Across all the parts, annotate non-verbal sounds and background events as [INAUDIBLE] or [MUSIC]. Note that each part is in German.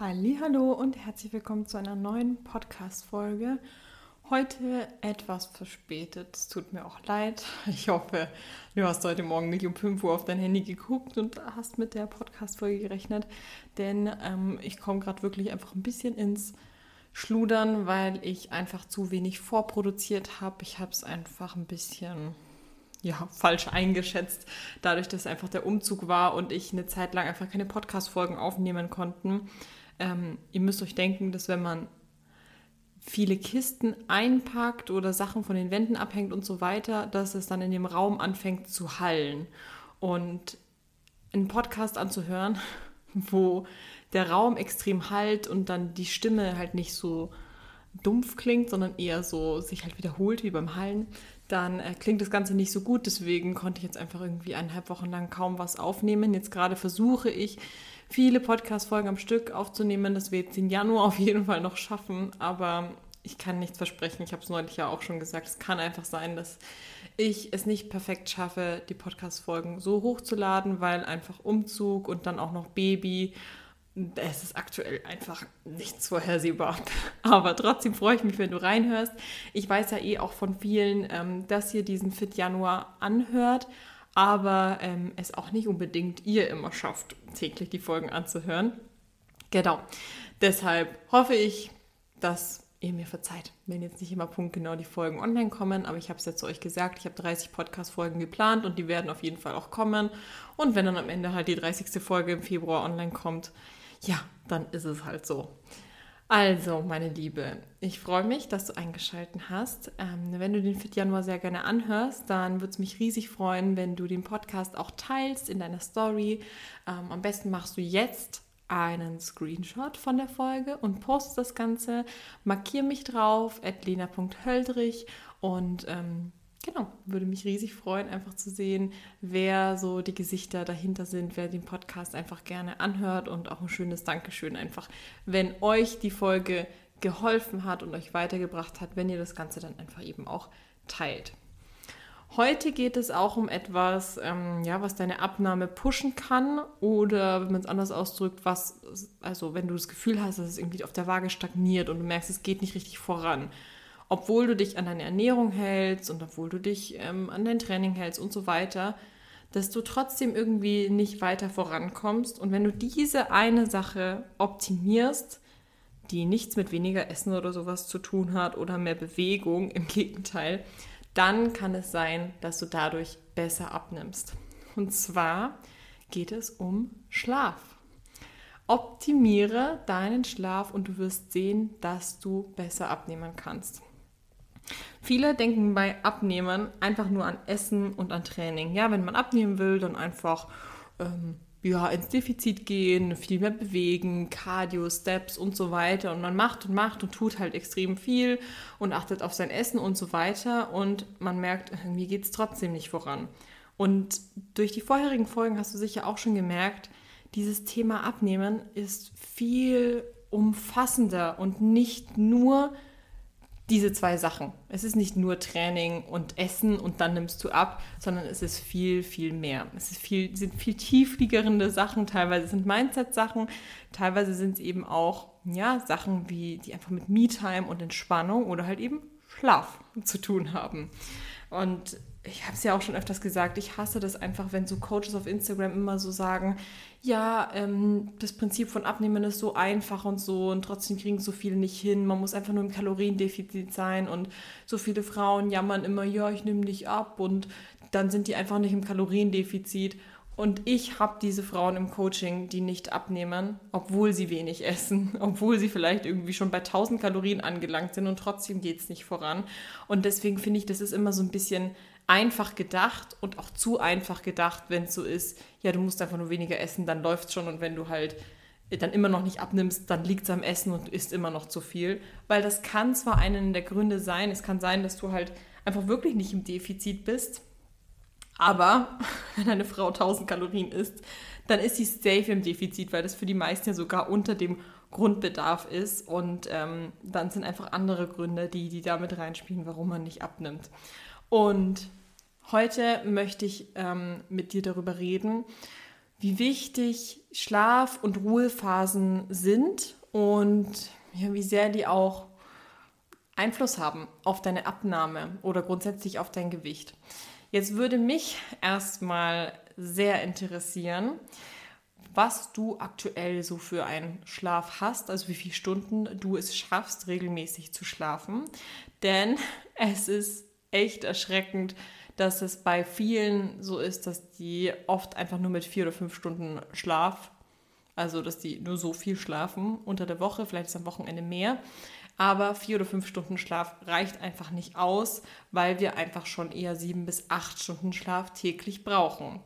Hallo und herzlich willkommen zu einer neuen Podcast Folge. Heute etwas verspätet. Es tut mir auch leid. Ich hoffe, du hast heute Morgen nicht um 5 Uhr auf dein Handy geguckt und hast mit der Podcast Folge gerechnet, denn ähm, ich komme gerade wirklich einfach ein bisschen ins Schludern, weil ich einfach zu wenig vorproduziert habe. Ich habe es einfach ein bisschen ja, falsch eingeschätzt, dadurch, dass einfach der Umzug war und ich eine Zeit lang einfach keine Podcast-Folgen aufnehmen konnte. Ähm, ihr müsst euch denken, dass wenn man viele Kisten einpackt oder Sachen von den Wänden abhängt und so weiter, dass es dann in dem Raum anfängt zu hallen. Und einen Podcast anzuhören, [LAUGHS] wo der Raum extrem halt und dann die Stimme halt nicht so dumpf klingt, sondern eher so sich halt wiederholt wie beim Hallen, dann äh, klingt das Ganze nicht so gut. Deswegen konnte ich jetzt einfach irgendwie eineinhalb Wochen lang kaum was aufnehmen. Jetzt gerade versuche ich, viele Podcast-Folgen am Stück aufzunehmen. Das wir jetzt im Januar auf jeden Fall noch schaffen. Aber ich kann nichts versprechen. Ich habe es neulich ja auch schon gesagt. Es kann einfach sein, dass ich es nicht perfekt schaffe, die Podcast-Folgen so hochzuladen, weil einfach Umzug und dann auch noch Baby es ist aktuell einfach nichts vorhersehbar. [LAUGHS] Aber trotzdem freue ich mich, wenn du reinhörst. Ich weiß ja eh auch von vielen, ähm, dass ihr diesen Fit Januar anhört, aber ähm, es auch nicht unbedingt ihr immer schafft, täglich die Folgen anzuhören. Genau. Deshalb hoffe ich, dass ihr mir verzeiht, wenn jetzt nicht immer punktgenau die Folgen online kommen, aber ich habe es ja zu euch gesagt, ich habe 30 Podcast-Folgen geplant und die werden auf jeden Fall auch kommen. Und wenn dann am Ende halt die 30. Folge im Februar online kommt, ja, dann ist es halt so. Also, meine Liebe, ich freue mich, dass du eingeschaltet hast. Ähm, wenn du den Fit Januar sehr gerne anhörst, dann würde es mich riesig freuen, wenn du den Podcast auch teilst in deiner Story. Ähm, am besten machst du jetzt einen Screenshot von der Folge und postest das Ganze. Markier mich drauf, lena.höldrich und ähm, Genau, würde mich riesig freuen, einfach zu sehen, wer so die Gesichter dahinter sind, wer den Podcast einfach gerne anhört und auch ein schönes Dankeschön einfach, wenn euch die Folge geholfen hat und euch weitergebracht hat, wenn ihr das Ganze dann einfach eben auch teilt. Heute geht es auch um etwas, ähm, ja, was deine Abnahme pushen kann oder, wenn man es anders ausdrückt, was, also wenn du das Gefühl hast, dass es irgendwie auf der Waage stagniert und du merkst, es geht nicht richtig voran obwohl du dich an deine Ernährung hältst und obwohl du dich ähm, an dein Training hältst und so weiter, dass du trotzdem irgendwie nicht weiter vorankommst. Und wenn du diese eine Sache optimierst, die nichts mit weniger Essen oder sowas zu tun hat oder mehr Bewegung, im Gegenteil, dann kann es sein, dass du dadurch besser abnimmst. Und zwar geht es um Schlaf. Optimiere deinen Schlaf und du wirst sehen, dass du besser abnehmen kannst. Viele denken bei Abnehmern einfach nur an Essen und an Training. Ja, wenn man abnehmen will, dann einfach ähm, ja, ins Defizit gehen, viel mehr bewegen, Cardio, Steps und so weiter. Und man macht und macht und tut halt extrem viel und achtet auf sein Essen und so weiter. Und man merkt, irgendwie geht es trotzdem nicht voran. Und durch die vorherigen Folgen hast du sicher auch schon gemerkt, dieses Thema Abnehmen ist viel umfassender und nicht nur diese zwei Sachen. Es ist nicht nur Training und Essen und dann nimmst du ab, sondern es ist viel, viel mehr. Es viel, sind viel tiefliegende Sachen, teilweise sind Mindset-Sachen, teilweise sind es eben auch ja, Sachen, wie, die einfach mit Me-Time und Entspannung oder halt eben Schlaf [LAUGHS] zu tun haben. Und ich habe es ja auch schon öfters gesagt, ich hasse das einfach, wenn so Coaches auf Instagram immer so sagen, ja, ähm, das Prinzip von Abnehmen ist so einfach und so und trotzdem kriegen so viele nicht hin. Man muss einfach nur im Kaloriendefizit sein und so viele Frauen jammern immer, ja, ich nehme nicht ab und dann sind die einfach nicht im Kaloriendefizit. Und ich habe diese Frauen im Coaching, die nicht abnehmen, obwohl sie wenig essen, [LAUGHS] obwohl sie vielleicht irgendwie schon bei 1000 Kalorien angelangt sind und trotzdem geht es nicht voran. Und deswegen finde ich, das ist immer so ein bisschen einfach gedacht und auch zu einfach gedacht, wenn es so ist, ja, du musst einfach nur weniger essen, dann läuft es schon und wenn du halt dann immer noch nicht abnimmst, dann liegt es am Essen und isst immer noch zu viel. Weil das kann zwar einen der Gründe sein, es kann sein, dass du halt einfach wirklich nicht im Defizit bist, aber [LAUGHS] wenn eine Frau 1000 Kalorien isst, dann ist sie safe im Defizit, weil das für die meisten ja sogar unter dem Grundbedarf ist und ähm, dann sind einfach andere Gründe, die, die damit reinspielen, warum man nicht abnimmt. Und Heute möchte ich ähm, mit dir darüber reden, wie wichtig Schlaf- und Ruhephasen sind und ja, wie sehr die auch Einfluss haben auf deine Abnahme oder grundsätzlich auf dein Gewicht. Jetzt würde mich erstmal sehr interessieren, was du aktuell so für einen Schlaf hast, also wie viele Stunden du es schaffst, regelmäßig zu schlafen. Denn [LAUGHS] es ist echt erschreckend, dass es bei vielen so ist, dass die oft einfach nur mit vier oder fünf Stunden Schlaf, also dass die nur so viel schlafen unter der Woche, vielleicht ist am Wochenende mehr. Aber vier oder fünf Stunden Schlaf reicht einfach nicht aus, weil wir einfach schon eher sieben bis acht Stunden Schlaf täglich brauchen.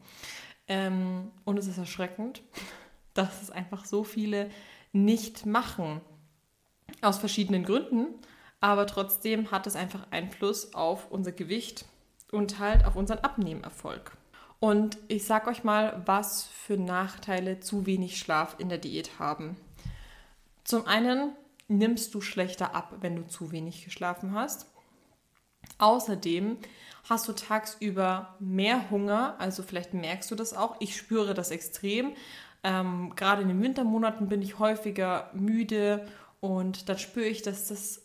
Ähm, und es ist erschreckend, [LAUGHS] dass es einfach so viele nicht machen. Aus verschiedenen Gründen. Aber trotzdem hat es einfach Einfluss auf unser Gewicht und halt auf unseren Abnehmerfolg. Und ich sag euch mal, was für Nachteile zu wenig Schlaf in der Diät haben. Zum einen nimmst du schlechter ab, wenn du zu wenig geschlafen hast. Außerdem hast du tagsüber mehr Hunger, also vielleicht merkst du das auch. Ich spüre das extrem. Ähm, gerade in den Wintermonaten bin ich häufiger müde und dann spüre ich, dass das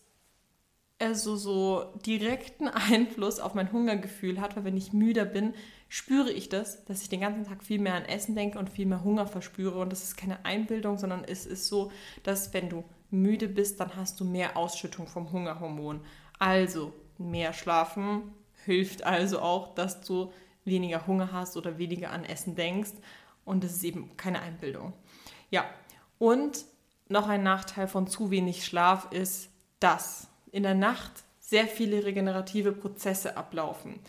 also so direkten [LAUGHS] Einfluss auf mein Hungergefühl hat, weil wenn ich müder bin, spüre ich das, dass ich den ganzen Tag viel mehr an Essen denke und viel mehr Hunger verspüre. Und das ist keine Einbildung, sondern es ist so, dass wenn du müde bist, dann hast du mehr Ausschüttung vom Hungerhormon. Also mehr schlafen hilft also auch, dass du weniger Hunger hast oder weniger an Essen denkst. Und das ist eben keine Einbildung. Ja, und noch ein Nachteil von zu wenig Schlaf ist, dass in der Nacht sehr viele regenerative Prozesse ablaufen.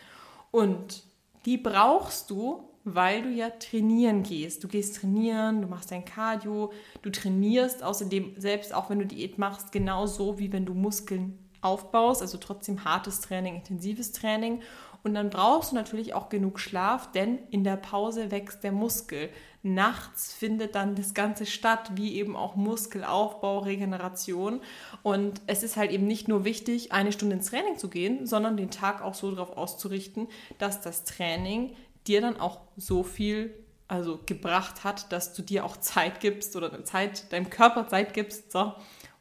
Und die brauchst du, weil du ja trainieren gehst. Du gehst trainieren, du machst dein Cardio, du trainierst außerdem selbst, auch wenn du Diät machst, genauso wie wenn du Muskeln aufbaust, also trotzdem hartes Training, intensives Training. Und dann brauchst du natürlich auch genug Schlaf, denn in der Pause wächst der Muskel. Nachts findet dann das Ganze statt, wie eben auch Muskelaufbau, Regeneration. Und es ist halt eben nicht nur wichtig, eine Stunde ins Training zu gehen, sondern den Tag auch so darauf auszurichten, dass das Training dir dann auch so viel also gebracht hat, dass du dir auch Zeit gibst oder Zeit, deinem Körper Zeit gibst, so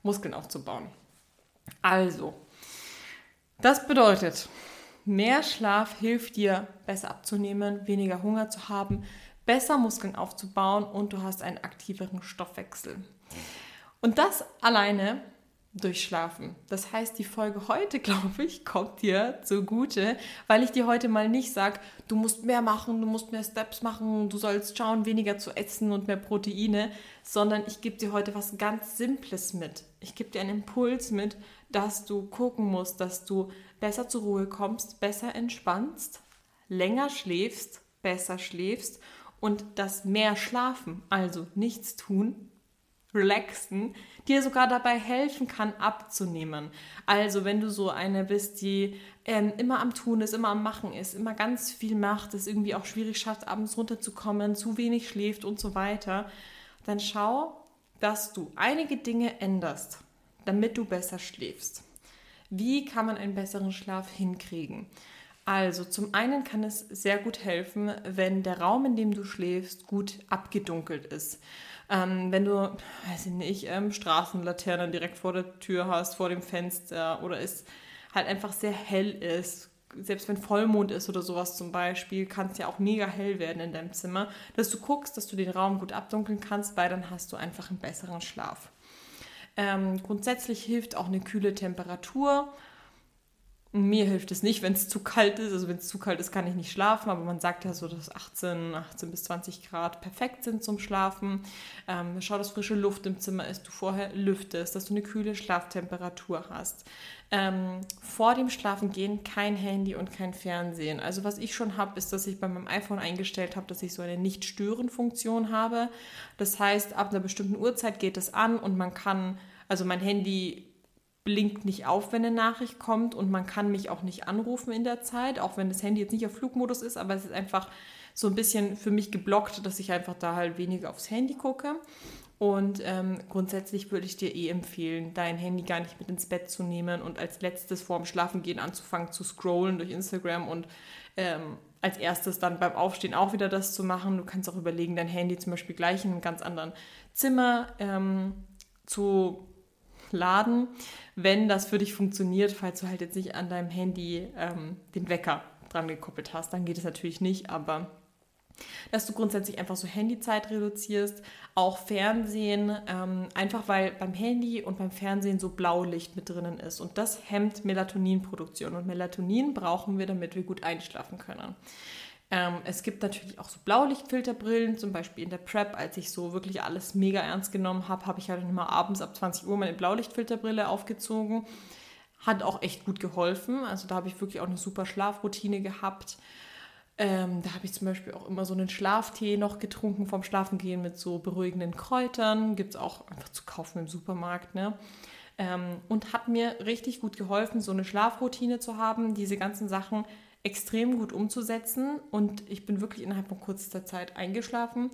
Muskeln aufzubauen. Also, das bedeutet, mehr Schlaf hilft dir, besser abzunehmen, weniger Hunger zu haben, besser Muskeln aufzubauen und du hast einen aktiveren Stoffwechsel. Und das alleine durchschlafen. Das heißt, die Folge heute, [LAUGHS] glaube ich, kommt dir zugute, weil ich dir heute mal nicht sage, du musst mehr machen, du musst mehr Steps machen, du sollst schauen, weniger zu essen und mehr Proteine, sondern ich gebe dir heute was ganz Simples mit. Ich gebe dir einen Impuls mit, dass du gucken musst, dass du besser zur Ruhe kommst, besser entspannst, länger schläfst, besser schläfst und das mehr Schlafen, also nichts tun, relaxen, dir sogar dabei helfen kann, abzunehmen. Also wenn du so eine bist, die ähm, immer am Tun ist, immer am Machen ist, immer ganz viel macht, es irgendwie auch schwierig schafft, abends runterzukommen, zu wenig schläft und so weiter, dann schau, dass du einige Dinge änderst, damit du besser schläfst. Wie kann man einen besseren Schlaf hinkriegen? Also zum einen kann es sehr gut helfen, wenn der Raum, in dem du schläfst, gut abgedunkelt ist. Ähm, wenn du, weiß ich nicht, ähm, Straßenlaternen direkt vor der Tür hast, vor dem Fenster oder es halt einfach sehr hell ist, selbst wenn Vollmond ist oder sowas zum Beispiel, kann es ja auch mega hell werden in deinem Zimmer, dass du guckst, dass du den Raum gut abdunkeln kannst, weil dann hast du einfach einen besseren Schlaf. Ähm, grundsätzlich hilft auch eine kühle Temperatur. Mir hilft es nicht, wenn es zu kalt ist. Also wenn es zu kalt ist, kann ich nicht schlafen. Aber man sagt ja so, dass 18, 18 bis 20 Grad perfekt sind zum Schlafen. Ähm, schau, dass frische Luft im Zimmer ist, du vorher lüftest, dass du eine kühle Schlaftemperatur hast. Ähm, vor dem Schlafengehen kein Handy und kein Fernsehen. Also was ich schon habe, ist, dass ich bei meinem iPhone eingestellt habe, dass ich so eine Nicht-Stören-Funktion habe. Das heißt, ab einer bestimmten Uhrzeit geht es an und man kann, also mein Handy blinkt nicht auf, wenn eine Nachricht kommt und man kann mich auch nicht anrufen in der Zeit, auch wenn das Handy jetzt nicht auf Flugmodus ist, aber es ist einfach so ein bisschen für mich geblockt, dass ich einfach da halt weniger aufs Handy gucke. Und ähm, grundsätzlich würde ich dir eh empfehlen, dein Handy gar nicht mit ins Bett zu nehmen und als letztes vorm Schlafengehen anzufangen zu scrollen durch Instagram und ähm, als erstes dann beim Aufstehen auch wieder das zu machen. Du kannst auch überlegen, dein Handy zum Beispiel gleich in einem ganz anderen Zimmer ähm, zu laden, wenn das für dich funktioniert, falls du halt jetzt nicht an deinem Handy ähm, den Wecker dran gekoppelt hast, dann geht es natürlich nicht, aber dass du grundsätzlich einfach so Handyzeit reduzierst, auch Fernsehen, ähm, einfach weil beim Handy und beim Fernsehen so Blaulicht mit drinnen ist und das hemmt Melatoninproduktion und Melatonin brauchen wir, damit wir gut einschlafen können. Ähm, es gibt natürlich auch so Blaulichtfilterbrillen, zum Beispiel in der Prep, als ich so wirklich alles mega ernst genommen habe, habe ich halt immer abends ab 20 Uhr meine Blaulichtfilterbrille aufgezogen. Hat auch echt gut geholfen. Also da habe ich wirklich auch eine super Schlafroutine gehabt. Ähm, da habe ich zum Beispiel auch immer so einen Schlaftee noch getrunken vom Schlafengehen mit so beruhigenden Kräutern. Gibt es auch einfach zu kaufen im Supermarkt. Ne? Ähm, und hat mir richtig gut geholfen, so eine Schlafroutine zu haben, diese ganzen Sachen extrem gut umzusetzen. Und ich bin wirklich innerhalb von kurzer Zeit eingeschlafen.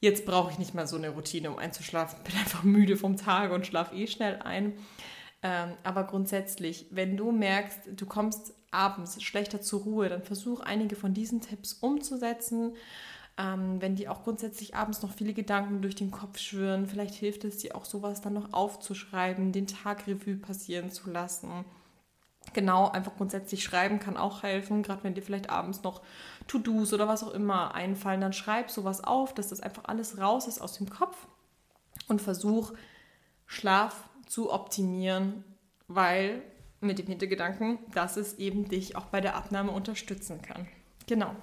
Jetzt brauche ich nicht mal so eine Routine, um einzuschlafen. [LAUGHS] Bin einfach müde vom Tag und schlafe eh schnell ein. Ähm, aber grundsätzlich, wenn du merkst, du kommst abends schlechter zur Ruhe, dann versuch einige von diesen Tipps umzusetzen. Ähm, wenn dir auch grundsätzlich abends noch viele Gedanken durch den Kopf schwirren, vielleicht hilft es dir auch sowas dann noch aufzuschreiben, den Tag Revue passieren zu lassen. Genau, einfach grundsätzlich schreiben kann auch helfen, gerade wenn dir vielleicht abends noch To-Dos oder was auch immer einfallen, dann schreib sowas auf, dass das einfach alles raus ist aus dem Kopf und versuch Schlaf zu optimieren, weil mit dem Hintergedanken, dass es eben dich auch bei der Abnahme unterstützen kann. Genau.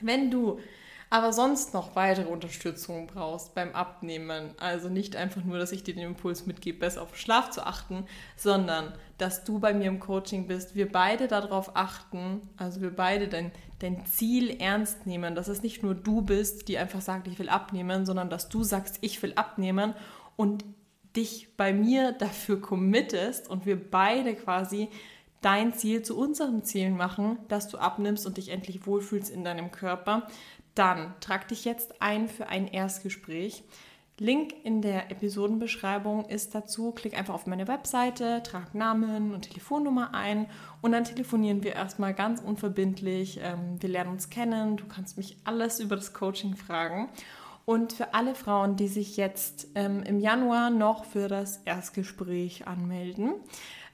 Wenn du aber sonst noch weitere Unterstützung brauchst beim Abnehmen, also nicht einfach nur, dass ich dir den Impuls mitgebe, besser auf Schlaf zu achten, sondern dass du bei mir im Coaching bist, wir beide darauf achten, also wir beide dein, dein Ziel ernst nehmen, dass es nicht nur du bist, die einfach sagt, ich will abnehmen, sondern dass du sagst, ich will abnehmen und dich bei mir dafür committest und wir beide quasi dein Ziel zu unserem Ziel machen, dass du abnimmst und dich endlich wohlfühlst in deinem Körper, dann trag dich jetzt ein für ein Erstgespräch. Link in der Episodenbeschreibung ist dazu. Klick einfach auf meine Webseite, trag Namen und Telefonnummer ein und dann telefonieren wir erstmal ganz unverbindlich. Ähm, wir lernen uns kennen. Du kannst mich alles über das Coaching fragen. Und für alle Frauen, die sich jetzt ähm, im Januar noch für das Erstgespräch anmelden,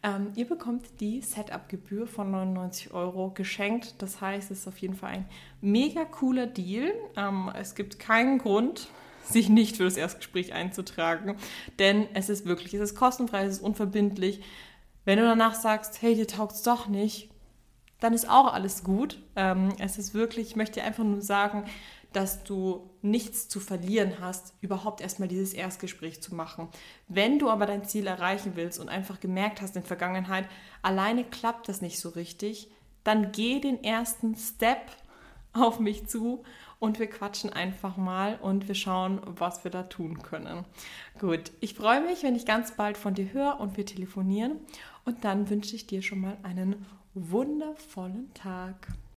ähm, ihr bekommt die Setup-Gebühr von 99 Euro geschenkt. Das heißt, es ist auf jeden Fall ein mega cooler Deal. Ähm, es gibt keinen Grund, [LAUGHS] sich nicht für das Erstgespräch einzutragen, denn es ist wirklich, es ist kostenfrei, es ist unverbindlich. Wenn du danach sagst, hey, dir taugt es doch nicht, dann ist auch alles gut. Ähm, es ist wirklich, ich möchte dir einfach nur sagen, dass du nichts zu verlieren hast, überhaupt erstmal dieses Erstgespräch zu machen. Wenn du aber dein Ziel erreichen willst und einfach gemerkt hast in der Vergangenheit, alleine klappt das nicht so richtig, dann geh den ersten Step auf mich zu und wir quatschen einfach mal und wir schauen, was wir da tun können. Gut, ich freue mich, wenn ich ganz bald von dir höre und wir telefonieren und dann wünsche ich dir schon mal einen wundervollen Tag.